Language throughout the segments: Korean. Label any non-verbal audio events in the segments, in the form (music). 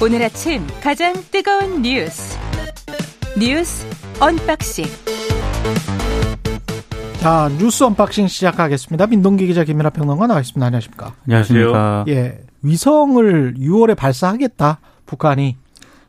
오늘 아침 가장 뜨거운 뉴스 뉴스 언박싱 자 뉴스 언박싱 시작하겠습니다. 민동기 기자 김민하 평론가 나와 있습니다. 안녕하십니까? 안녕하십니까? 예, 위성을 6월에 발사하겠다 북한이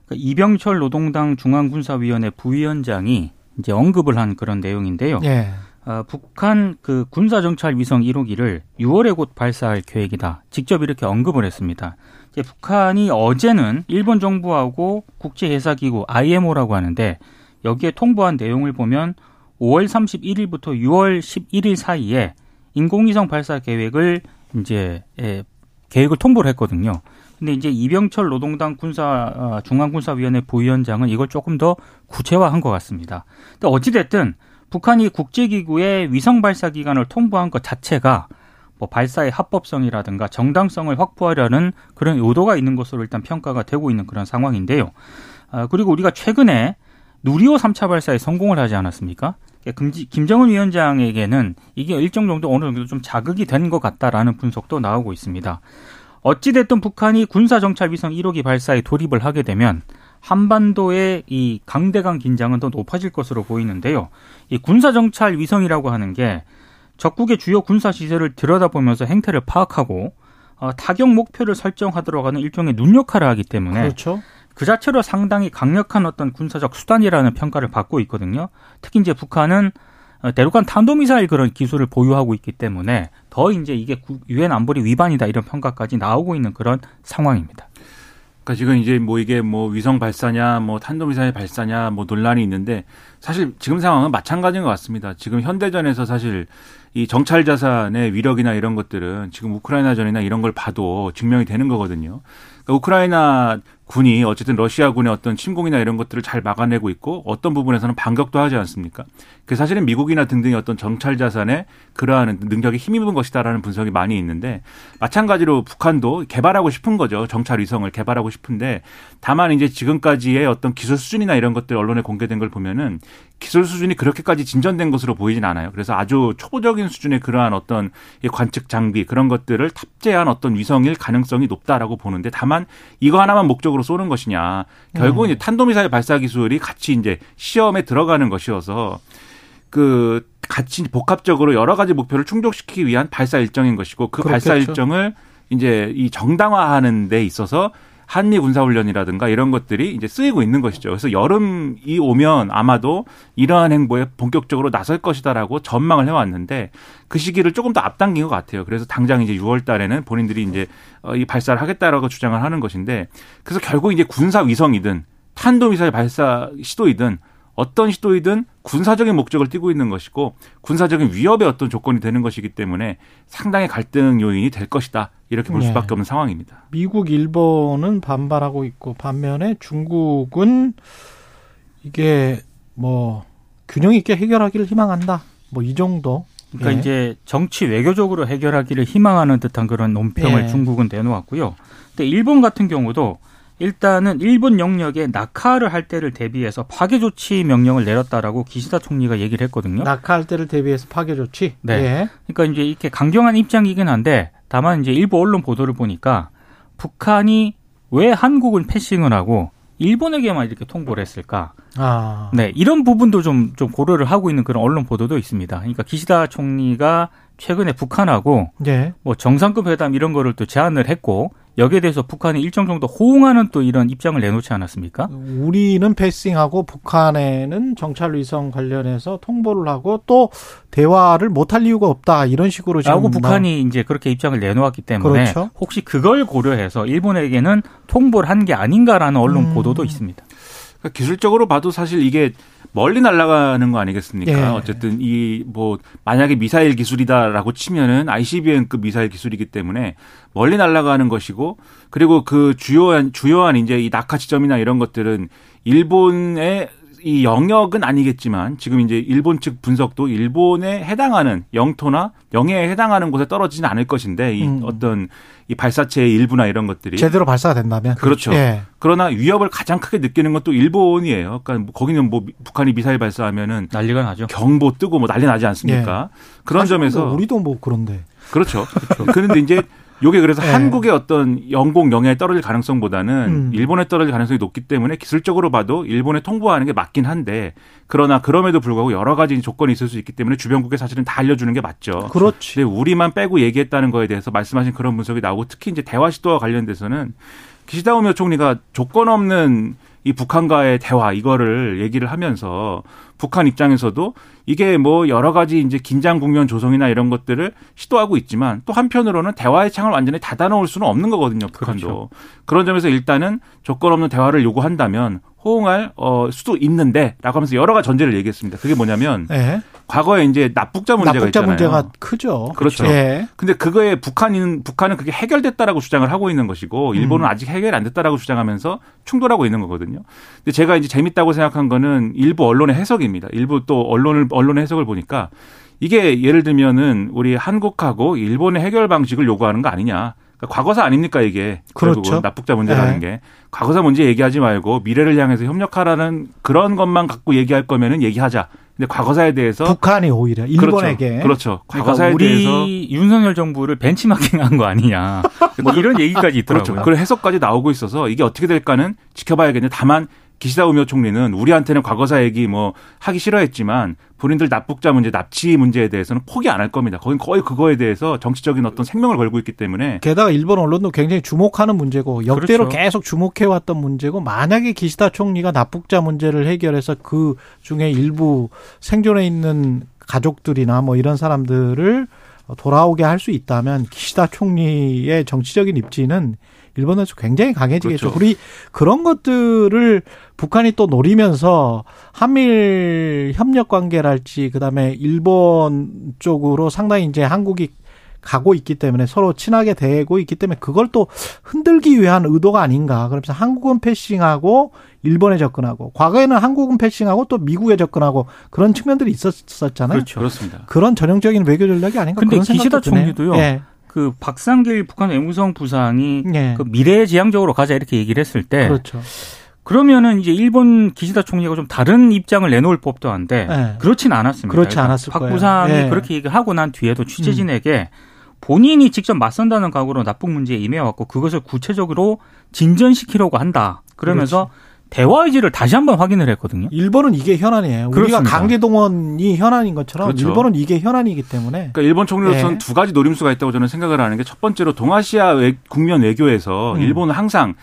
그러니까 이병철 노동당 중앙군사위원회 부위원장이 이제 언급을 한 그런 내용인데요. 예. 어, 북한 그 군사 정찰 위성 1호기를 6월에 곧 발사할 계획이다. 직접 이렇게 언급을 했습니다. 이제 북한이 어제는 일본 정부하고 국제 회사 기구 IMO라고 하는데 여기에 통보한 내용을 보면 5월 31일부터 6월 11일 사이에 인공위성 발사 계획을 이제 예, 계획을 통보를 했거든요. 근데 이제 이병철 노동당 군사 어, 중앙군사위원회 부위원장은 이걸 조금 더 구체화한 것 같습니다. 근데 어찌 됐든 북한이 국제기구의 위성 발사 기간을 통보한 것 자체가 뭐 발사의 합법성이라든가 정당성을 확보하려는 그런 의도가 있는 것으로 일단 평가가 되고 있는 그런 상황인데요. 아, 그리고 우리가 최근에 누리호 3차 발사에 성공을 하지 않았습니까? 김정은 위원장에게는 이게 일정 정도 어느 정도 좀 자극이 된 것 같다라는 분석도 나오고 있습니다. 어찌됐든 북한이 군사정찰 위성 1호기 발사에 돌입을 하게 되면 한반도의 이 강대강 긴장은 더 높아질 것으로 보이는데요. 이 군사 정찰 위성이라고 하는 게 적국의 주요 군사 시설을 들여다보면서 행태를 파악하고 어, 타격 목표를 설정하도록 하는 일종의 눈 역할을 하기 때문에 그렇죠. 그 자체로 상당히 강력한 어떤 군사적 수단이라는 평가를 받고 있거든요. 특히 이제 북한은 어, 대륙간 탄도미사일 그런 기술을 보유하고 있기 때문에 더 이제 이게 유엔 안보리 위반이다 이런 평가까지 나오고 있는 그런 상황입니다. 그러니까 지금 이제 뭐 이게 뭐 위성 발사냐, 뭐 탄도미사일 발사냐, 뭐 논란이 있는데 사실 지금 상황은 마찬가지인 것 같습니다. 지금 현대전에서 사실 이 정찰 자산의 위력이나 이런 것들은 지금 우크라이나 전이나 이런 걸 봐도 증명이 되는 거거든요. 그러니까 우크라이나 군이 어쨌든 러시아군의 어떤 침공이나 이런 것들을 잘 막아내고 있고 어떤 부분에서는 반격도 하지 않습니까? 그 사실은 미국이나 등등의 어떤 정찰 자산에 그러한 능력이 힘입은 것이다라는 분석이 많이 있는데 마찬가지로 북한도 개발하고 싶은 거죠. 정찰 위성을 개발하고 싶은데 다만 이제 지금까지의 어떤 기술 수준이나 이런 것들 언론에 공개된 걸 보면은 기술 수준이 그렇게까지 진전된 것으로 보이진 않아요. 그래서 아주 초보적인 수준의 그러한 어떤 관측 장비 그런 것들을 탑재한 어떤 위성일 가능성이 높다라고 보는데 다만 이거 하나만 목적으로 쏘는 것이냐 결국 은 음. 탄도미사일 발사 기술이 같이 이제 시험에 들어가는 것이어서 그 같이 복합적으로 여러 가지 목표를 충족시키기 위한 발사 일정인 것이고 그 그렇겠죠. 발사 일정을 이제 이 정당화하는 데 있어서 한미 군사훈련이라든가 이런 것들이 이제 쓰이고 있는 것이죠. 그래서 여름이 오면 아마도 이러한 행보에 본격적으로 나설 것이다라고 전망을 해왔는데 그 시기를 조금 더 앞당긴 것 같아요. 그래서 당장 이제 6월 달에는 본인들이 이제 어, 이 발사를 하겠다라고 주장을 하는 것인데 그래서 결국 이제 군사 위성이든 탄도미사일 발사 시도이든 어떤 시도이든 군사적인 목적을 띠고 있는 것이고 군사적인 위협의 어떤 조건이 되는 것이기 때문에 상당히 갈등 요인이 될 것이다. 이렇게 볼 네. 수밖에 없는 상황입니다. 미국, 일본은 반발하고 있고 반면에 중국은 이게 뭐 균형 있게 해결하기를 희망한다. 뭐 이 정도. 그러니까 예. 이제 정치 외교적으로 해결하기를 희망하는 듯한 그런 논평을 예. 중국은 내놓았고요. 근데 일본 같은 경우도 일단은 일본 영역에 낙하를 할 때를 대비해서 파괴 조치 명령을 내렸다라고 기시다 총리가 얘기를 했거든요. 낙하할 때를 대비해서 파괴 조치? 네. 예. 그러니까 이제 이렇게 강경한 입장이긴 한데 다만 이제 일부 언론 보도를 보니까 북한이 왜 한국은 패싱을 하고 일본에게만 이렇게 통보를 했을까? 아. 네, 이런 부분도 좀, 좀 고려를 하고 있는 그런 언론 보도도 있습니다. 그러니까 기시다 총리가 최근에 북한하고 네. 뭐 정상급 회담 이런 거를 또 제안을 했고 여기에 대해서 북한이 일정 정도 호응하는 또 이런 입장을 내놓지 않았습니까? 우리는 패싱하고 북한에는 정찰 위성 관련해서 통보를 하고 또 대화를 못할 이유가 없다 이런 식으로 지금 라고 북한이 이제 그렇게 입장을 내놓았기 때문에 그렇죠? 혹시 그걸 고려해서 일본에게는 통보를 한 게 아닌가라는 언론 음. 보도도 있습니다. 그러니까 기술적으로 봐도 사실 이게 멀리 날아가는 거 아니겠습니까? 예. 어쨌든 이 뭐 만약에 미사일 기술이다라고 치면은 ICBM급 미사일 기술이기 때문에 멀리 날아가는 것이고 그리고 그 주요한 주요한 이제 이 낙하 지점이나 이런 것들은 일본의 이 영역은 아니겠지만 지금 이제 일본 측 분석도 일본에 해당하는 영토나 영해에 해당하는 곳에 떨어지진 않을 것인데 이 음. 어떤 이 발사체의 일부나 이런 것들이 제대로 발사가 된다면 그렇죠. 예. 그러나 위협을 가장 크게 느끼는 건 또 일본이에요. 그러니까 뭐 거기는 뭐 북한이 미사일 발사하면은 난리가 나죠. 경보 뜨고 뭐 난리 나지 않습니까? 그런 사실 점에서 뭐 우리도 뭐 그런데 그렇죠. 그런데 이제 요게 그래서 네. 한국의 어떤 영공 영해에 떨어질 가능성보다는 음. 일본에 떨어질 가능성이 높기 때문에 기술적으로 봐도 일본에 통보하는 게 맞긴 한데 그러나 그럼에도 불구하고 여러 가지 조건이 있을 수 있기 때문에 주변국에 사실은 다 알려주는 게 맞죠. 그렇지. 근데 우리만 빼고 얘기했다는 거에 대해서 말씀하신 그런 분석이 나오고 특히 이제 대화 시도와 관련돼서는 기시다 우미오 총리가 조건 없는 이 북한과의 대화 이거를 얘기를 하면서 북한 입장에서도 이게 뭐 여러 가지 이제 긴장 국면 조성이나 이런 것들을 시도하고 있지만 또 한편으로는 대화의 창을 완전히 닫아놓을 수는 없는 거거든요. 북한도 그렇죠. 그런 점에서 일단은 조건 없는 대화를 요구한다면 호응할 어 수도 있는데라고 하면서 여러 가지 전제를 얘기했습니다. 그게 뭐냐면 예. 과거에 이제 납북자 문제가 납북자 있잖아요. 문제가 크죠. 그렇죠. 예. 근데 그거에 북한은 북한은 그게 해결됐다라고 주장을 하고 있는 것이고 일본은 음. 아직 해결이 안 됐다라고 주장하면서 충돌하고 있는 거거든요. 근데 제가 이제 재밌다고 생각한 거는 일부 언론의 해석입니다. 일부 또 언론을 언론의 해석을 보니까 이게 예를 들면은 우리 한국하고 일본의 해결 방식을 요구하는 거 아니냐. 그러니까 과거사 아닙니까 이게 그렇죠. 결국은 납북자 문제라는 네. 게 과거사 문제 얘기하지 말고 미래를 향해서 협력하라는 그런 것만 갖고 얘기할 거면은 얘기하자. 근데 과거사에 대해서 북한이 오히려 일본에게 그렇죠. 그렇죠. 그러니까 과거사에 우리 대해서 윤석열 정부를 벤치마킹한 거 아니냐. (laughs) 뭐 이런 얘기까지 있더라고요. 그렇죠. 그런 해석까지 나오고 있어서 이게 어떻게 될까는 지켜봐야겠는데 다만 기시다 우미오 총리는 우리한테는 과거사 얘기 뭐 하기 싫어했지만 본인들 납북자 문제, 납치 문제에 대해서는 포기 안 할 겁니다. 거긴 거의 그거에 대해서 정치적인 어떤 생명을 걸고 있기 때문에 게다가 일본 언론도 굉장히 주목하는 문제고 역대로 그렇죠. 계속 주목해 왔던 문제고 만약에 기시다 총리가 납북자 문제를 해결해서 그 중에 일부 생존해 있는 가족들이나 뭐 이런 사람들을 돌아오게 할 수 있다면 기시다 총리의 정치적인 입지는 일본에서 굉장히 강해지겠죠. 그렇죠. 우리 그런 것들을 북한이 또 노리면서 한미일 협력 관계랄지 그다음에 일본 쪽으로 상당히 이제 한국이 가고 있기 때문에 서로 친하게 대고 있기 때문에 그걸 또 흔들기 위한 의도가 아닌가. 그러면서 한국은 패싱하고 일본에 접근하고 과거에는 한국은 패싱하고 또 미국에 접근하고 그런 측면들이 있었잖아요. 그렇죠. 그렇습니다. 그런 전형적인 외교 전략이 아닌가 근데 그런 생각도 기시다. 총리도요. 예. 그 박상길 북한 외무성 부상이 예. 그 미래지향적으로 가자 이렇게 얘기를 했을 때 그렇죠. 그러면은 이제 일본 기시다 총리가 좀 다른 입장을 내놓을 법도 한데 예. 그렇진 않았습니다. 그렇지 그러니까 않았을 박 거예요. 부상이 예. 음. 그렇게 얘기하고 난 뒤에도 취재진에게 본인이 직접 맞선다는 각오로 납북 문제에 임해왔고 그것을 구체적으로 진전시키려고 한다. 그러면서 대화 의지를 다시 한번 확인을 했거든요. 일본은 이게 현안이에요. 우리가 그렇습니다. 강제 동원이 현안인 것처럼 그렇죠. 일본은 이게 현안이기 때문에 그러니까 일본 총리로서는 예. 두 가지 노림수가 있다고 저는 생각을 하는 게 첫 번째로 동아시아 외- 국면 외교에서 음. 일본은 항상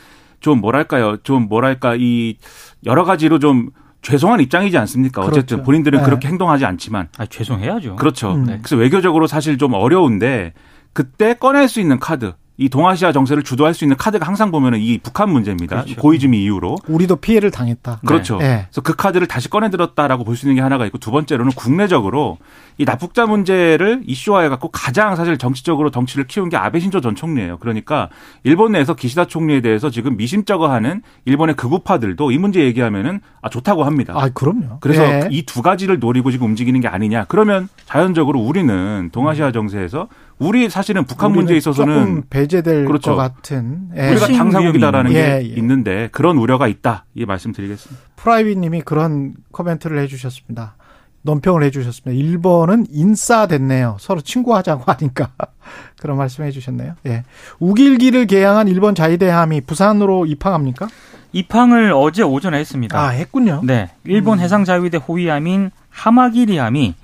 좀 뭐랄까요, 좀 뭐랄까 이 여러 가지로 좀 죄송한 입장이지 않습니까? 어쨌든 그렇죠. 본인들은 네. 그렇게 행동하지 않지만 아, 죄송해야죠. 그렇죠. 음. 네. 그래서 외교적으로 사실 좀 어려운데 그때 꺼낼 수 있는 카드, 이 동아시아 정세를 주도할 수 있는 카드가 항상 보면은 이 북한 문제입니다. 그렇죠. 고이즈미 이후로. 우리도 피해를 당했다. 그렇죠. 예. 그래서 그 카드를 다시 꺼내 들었다라고 볼 수 있는 게 하나가 있고 두 번째로는 국내적으로 이 납북자 문제를 이슈화해 갖고 가장 사실 정치적으로 정치를 키운 게 아베 신조 전 총리예요. 그러니까 일본 내에서 기시다 총리에 대해서 지금 미심쩍어하는 일본의 극우파들도 이 문제 얘기하면은 아 좋다고 합니다. 아, 그럼요. 그래서 예. 이두 가지를 노리고 지금 움직이는 게 아니냐. 그러면 자연적으로 우리는 동아시아 정세에서 우리 사실은 북한 문제에 있어서는 조금 배제될 그렇죠. 것 같은 예. 우리가 당사국이다라는 위험이 게 있는. 예, 예. 있는데 그런 우려가 있다. 이 말씀드리겠습니다. 프라이빗님이 그런 코멘트를 해주셨습니다. 논평을 해주셨습니다. 일본은 인싸됐네요. 서로 친구하자고 하니까 (laughs) 그런 말씀해 주셨네요. 예. 우길기를 개항한 일본 자위대함이 부산으로 입항합니까? 입항을 어제 오전에 했습니다. 아 했군요. 네, 일본 음. 해상자위대 호위함인 하마기리함이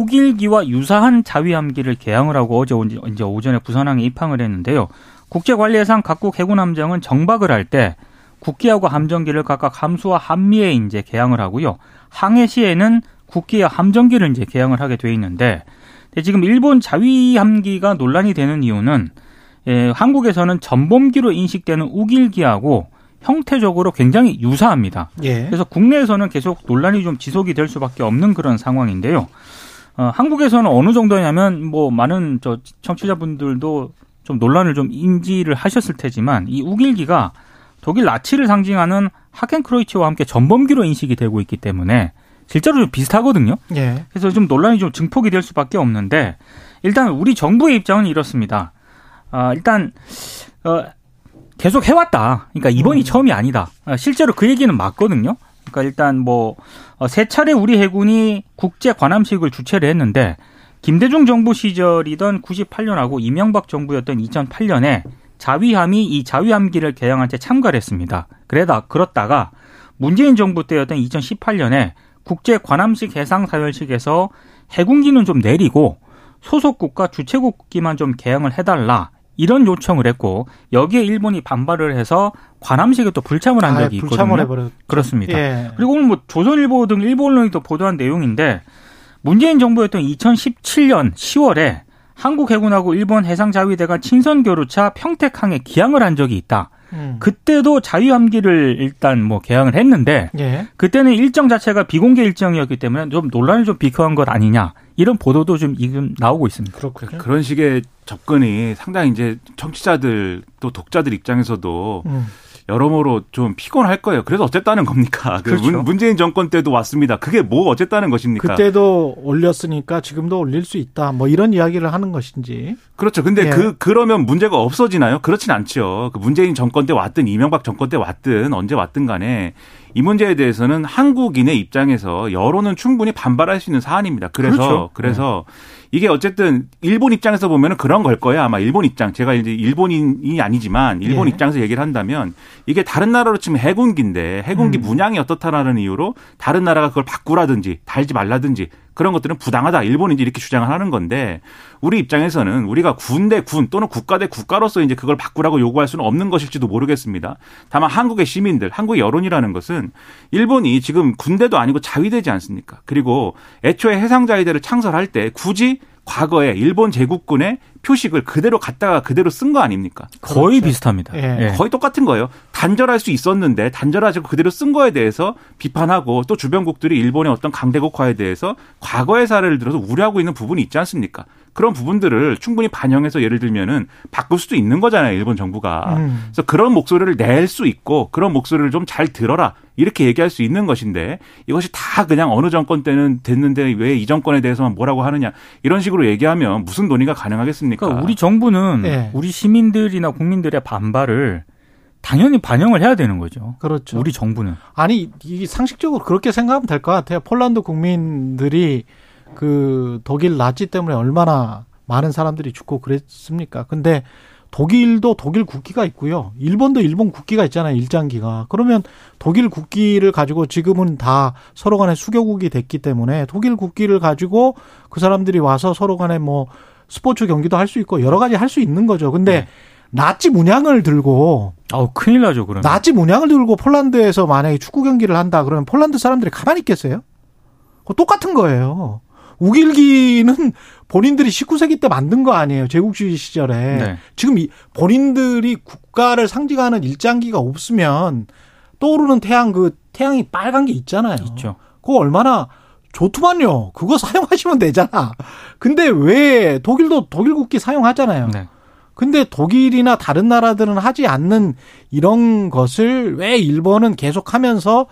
우길기와 유사한 자위함기를 개항을 하고 어제 온- 이제 오전에 부산항에 입항을 했는데요. 국제관리해상 각국 해군 함정은 정박을 할 때 국기하고 함정기를 각각 함수와 함미에 이제 개항을 하고요. 항해 시에는 국기와 함정기를 이제 개항을 하게 돼 있는데 지금 일본 자위함기가 논란이 되는 이유는 예, 한국에서는 전범기로 인식되는 우길기하고 형태적으로 굉장히 유사합니다. 예. 그래서 국내에서는 계속 논란이 좀 지속이 될 수밖에 없는 그런 상황인데요. 어, 한국에서는 어느 정도냐면 뭐 많은 저 청취자분들도 좀 논란을 좀 인지를 하셨을 테지만 이 우길기가 독일 나치를 상징하는 하켄크로이치와 함께 전범기로 인식이 되고 있기 때문에 실제로 좀 비슷하거든요. 예. 그래서 좀 논란이 좀 증폭이 될 수밖에 없는데 일단 우리 정부의 입장은 이렇습니다. 아, 일단 어, 계속 해왔다. 그러니까 이번이 음. 처음이 아니다. 아, 실제로 그 얘기는 맞거든요. 그러니까 일단 뭐세 어, 차례 우리 해군이 국제 관함식을 주최를 했는데 김대중 정부 시절이던 98년하고 이명박 정부였던 2008년에 자위함이 이 자위함기를 개항한 채 참가를 했습니다. 그러다 그렇다가 문재인 정부 때였던 2018년에 국제 관함식 해상 사열식에서 해군기는 좀 내리고 소속국가 주최국기만 좀 개항을 해달라. 이런 요청을 했고 여기에 일본이 반발을 해서 관함식에 또 불참을 한 적이 아, 있거든요. 불참을 해버렸 그렇습니다. 예. 그리고 오늘 뭐 조선일보 등 일본 언론이 또 보도한 내용인데 문재인 정부였던 2017년 10월에 한국 해군하고 일본 해상자위대가 친선 교류차 평택항에 기항을 한 적이 있다. 음. 그때도 자유함기를 일단 뭐 개항을 했는데 예. 그때는 일정 자체가 비공개 일정이었기 때문에 좀 논란을 좀 비켜한 것 아니냐 이런 보도도 좀 지금 나오고 있습니다. 그렇군요. 그런 식의 접근이 상당히 이제 청취자들 또 독자들 입장에서도 음. 여러모로 좀 피곤할 거예요. 그래서 어쨌다는 겁니까? 그 그렇죠. 문재인 정권 때도 왔습니다. 그게 뭐 어쨌다는 것입니까? 그때도 올렸으니까 지금도 올릴 수 있다. 뭐 이런 이야기를 하는 것인지. 그렇죠. 근데 예. 그 그러면 문제가 없어지나요? 그렇진 않죠. 그 문재인 정권 때 왔든 이명박 정권 때 왔든 언제 왔든 간에 이 문제에 대해서는 한국인의 입장에서 여론은 충분히 반발할 수 있는 사안입니다. 그래서 그렇죠. 그래서 네. 이게 어쨌든 일본 입장에서 보면은 그런 걸 거예요. 아마 일본 입장. 제가 이제 일본인이 아니지만 일본 예. 입장에서 얘기를 한다면 이게 다른 나라로 치면 해군기인데 해군기 음. 문양이 어떻다라는 이유로 다른 나라가 그걸 바꾸라든지 달지 말라든지 그런 것들은 부당하다. 일본인지 이렇게 주장을 하는 건데 우리 입장에서는 우리가 군 대 군 또는 국가 대 국가로서 이제 그걸 바꾸라고 요구할 수는 없는 것일지도 모르겠습니다. 다만 한국의 시민들, 한국의 여론이라는 것은 일본이 지금 군대도 아니고 자위대지 않습니까? 그리고 애초에 해상자위대를 창설할 때 굳이 과거에 일본 제국군의 표식을 그대로 갖다가 그대로 쓴 거 아닙니까? 거의 그렇죠. 비슷합니다. 예. 예. 거의 똑같은 거예요. 단절할 수 있었는데 단절하지 고 그대로 쓴 거에 대해서 비판하고 또 주변국들이 일본의 어떤 강대국화에 대해서 과거의 사례를 들어서 우려하고 있는 부분이 있지 않습니까? 그런 부분들을 충분히 반영해서 예를 들면은 바꿀 수도 있는 거잖아요. 일본 정부가. 음. 그래서 그런 목소리를 낼 수 있고 그런 목소리를 좀 잘 들어라. 이렇게 얘기할 수 있는 것인데 이것이 다 그냥 어느 정권 때는 됐는데 왜 이 정권에 대해서만 뭐라고 하느냐 이런 식으로 얘기하면 무슨 논의가 가능하겠습니까? 그러니까 우리 정부는 네. 우리 시민들이나 국민들의 반발을 당연히 반영을 해야 되는 거죠. 그렇죠. 우리 정부는. 아니, 이 상식적으로 그렇게 생각하면 될 것 같아요. 폴란드 국민들이 그 독일 나치 때문에 얼마나 많은 사람들이 죽고 그랬습니까? 근데 독일도 독일 국기가 있고요. 일본도 일본 국기가 있잖아요. 일장기가. 그러면 독일 국기를 가지고 지금은 다 서로 간에 수교국이 됐기 때문에 독일 국기를 가지고 그 사람들이 와서 서로 간에 뭐 스포츠 경기도 할 수 있고 여러 가지 할 수 있는 거죠. 근데 네. 나치 문양을 들고 아우 큰일 나죠, 그러면. 나치 문양을 들고 폴란드에서 만약에 축구 경기를 한다 그러면 폴란드 사람들이 가만히 있겠어요? 똑같은 거예요. 우길기는 본인들이 19세기 때 만든 거 아니에요. 제국주의 시절에. 네. 지금 이 본인들이 국가를 상징하는 일장기가 없으면 떠오르는 태양 그 태양이 빨간 게 있잖아요. 있죠. 그거 얼마나 좋더만요. 그거 (laughs) 사용하시면 되잖아. 근데 왜 독일도 독일 국기 사용하잖아요. 네. 근데 독일이나 다른 나라들은 하지 않는 이런 것을 왜 일본은 계속 하면서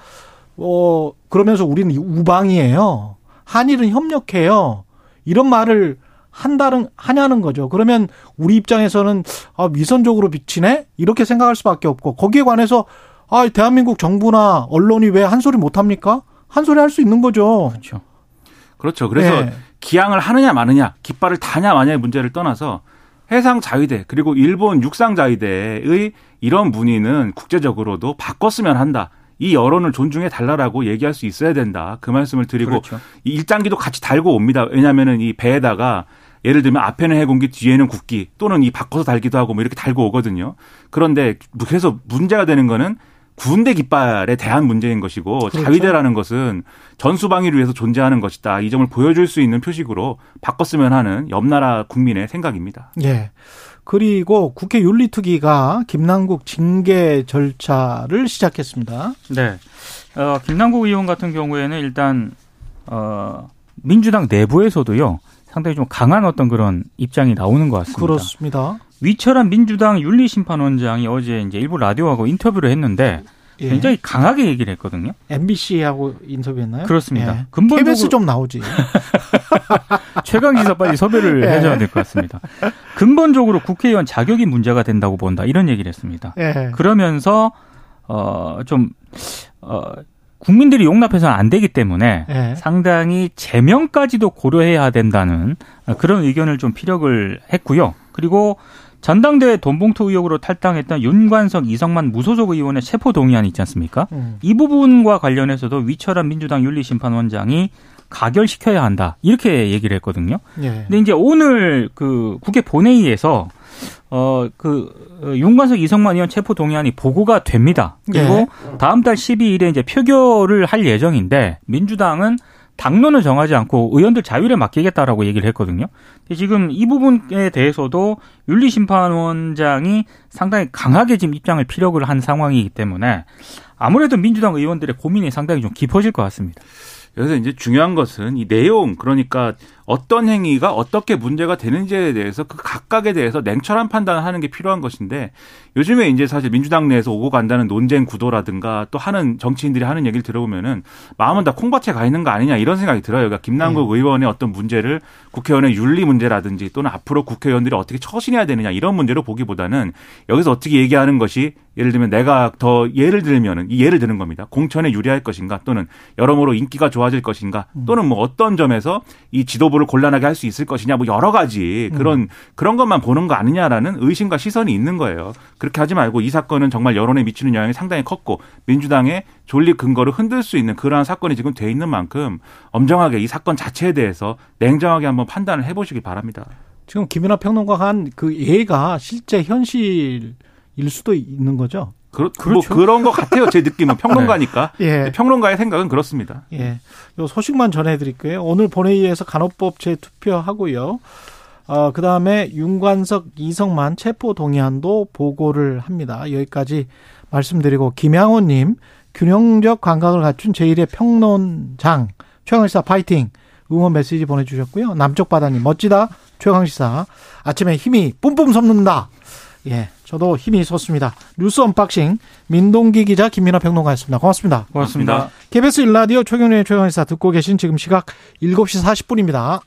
어 그러면서 우리는 우방이에요. 한일은 협력해요. 이런 말을 한다는 하냐는 거죠. 그러면 우리 입장에서는 아, 위선적으로 비치네 이렇게 생각할 수밖에 없고 거기에 관해서 아 대한민국 정부나 언론이 왜 한 소리 못 합니까? 한 소리 할 수 있는 거죠. 그렇죠. 그렇죠. 그래서 네. 기항을 하느냐 마느냐, 깃발을 다냐 마냐의 문제를 떠나서 해상 자위대 그리고 일본 육상 자위대의 이런 문의는 국제적으로도 바꿨으면 한다. 이 여론을 존중해 달라라고 얘기할 수 있어야 된다. 그 말씀을 드리고 그렇죠. 이 일장기도 같이 달고 옵니다. 왜냐하면은 이 배에다가 예를 들면 앞에는 해군기 뒤에는 국기 또는 이 바꿔서 달기도 하고 뭐 이렇게 달고 오거든요. 그런데 그래서 문제가 되는 거는 군대 깃발에 대한 문제인 것이고 그렇죠. 자위대라는 것은 전수방위를 위해서 존재하는 것이다. 이 점을 보여줄 수 있는 표식으로 바꿨으면 하는 옆나라 국민의 생각입니다. 예. 그리고 국회 윤리특위가 김남국 징계 절차를 시작했습니다. 네. 어, 김남국 의원 같은 경우에는 일단 어, 민주당 내부에서도요. 상당히 좀 강한 어떤 그런 입장이 나오는 것 같습니다. 그렇습니다. 위철한 민주당 윤리심판원장이 어제 이제 일부 라디오하고 인터뷰를 했는데 예. 굉장히 강하게 얘기를 했거든요. MBC하고 인터뷰했나요? 그렇습니다. 예. 근본적으로- KBS 좀 나오지. (laughs) (laughs) 최강 시사 빨리 섭외를 예. 해줘야 될 것 같습니다. 근본적으로 국회의원 자격이 문제가 된다고 본다 이런 얘기를 했습니다. 예. 그러면서 어좀 어, 국민들이 용납해서는 안 되기 때문에 예. 상당히 제명까지도 고려해야 된다는 그런 의견을 좀 피력을 했고요. 그리고 전당대회 돈봉투 의혹으로 탈당했던 윤관석, 이성만 무소속 의원의 체포 동의안 있지 않습니까? 음. 이 부분과 관련해서도 위철한 민주당 윤리심판원장이 가결시켜야 한다. 이렇게 얘기를 했거든요. 예. 근데 이제 오늘 그 국회 본회의에서 어 그 윤관석 이성만 의원 체포 동의안이 보고가 됩니다. 그리고 다음 달 12일에 이제 표결을 할 예정인데 민주당은 당론을 정하지 않고 의원들 자율에 맡기겠다라고 얘기를 했거든요. 근데 지금 이 부분에 대해서도 윤리심판원장이 상당히 강하게 지금 입장을 피력을 한 상황이기 때문에 아무래도 민주당 의원들의 고민이 상당히 좀 깊어질 것 같습니다. 여기서 이제 중요한 것은 이 내용 그러니까 어떤 행위가 어떻게 문제가 되는지에 대해서 그 각각에 대해서 냉철한 판단을 하는 게 필요한 것인데 요즘에 이제 사실 민주당 내에서 오고 간다는 논쟁 구도라든가 또 하는 정치인들이 하는 얘기를 들어보면은 마음은 다 콩밭에 가 있는 거 아니냐 이런 생각이 들어요. 그러니까 김남국 의원의 어떤 문제를 국회의원의 윤리 문제라든지 또는 앞으로 국회의원들이 어떻게 처신해야 되느냐 이런 문제로 보기보다는 여기서 어떻게 얘기하는 것이 예를 들면 내가 더 예를 들면은 이 예를 드는 겁니다. 공천에 유리할 것인가 또는 여러모로 인기가 좋아질 것인가 또는 뭐 어떤 점에서 이 지도부 를 곤란하게 할 수 있을 것이냐 뭐 여러 가지 그런 그런 것만 보는 거 아니냐라는 의심과 시선이 있는 거예요. 그렇게 하지 말고 이 사건은 정말 여론에 미치는 영향이 상당히 컸고 민주당의 존립 근거를 흔들 수 있는 그러한 사건이 지금 돼 있는 만큼 엄정하게 이 사건 자체에 대해서 냉정하게 한번 판단을 해보시기 바랍니다. 지금 김연아 평론가가 한 그 예가 실제 현실일 수도 있는 거죠. 그렇, 그렇죠. 뭐 그런 것 같아요. 제 느낌은 (laughs) 평론가니까. 예. 평론가의 생각은 그렇습니다. 예. 요 소식만 전해드릴게요. 오늘 본회의에서 간호법 재투표하고요. 어, 그 다음에 윤관석, 이성만 체포 동의안도 보고를 합니다. 여기까지 말씀드리고, 김양호님, 균형적 감각을 갖춘 제1의 평론장, 최강시사 파이팅, 응원 메시지 보내주셨고요. 남쪽 바다님, 멋지다, 최강시사. 아침에 힘이 뿜뿜 솟는다. 예, 저도 힘이 솟습니다. 뉴스 언박싱, 민동기 기자, 김민하 평론가였습니다. 고맙습니다. 고맙습니다. 고맙습니다. KBS 1라디오 최경영의 최강시사 듣고 계신 지금 시각 7시 40분입니다.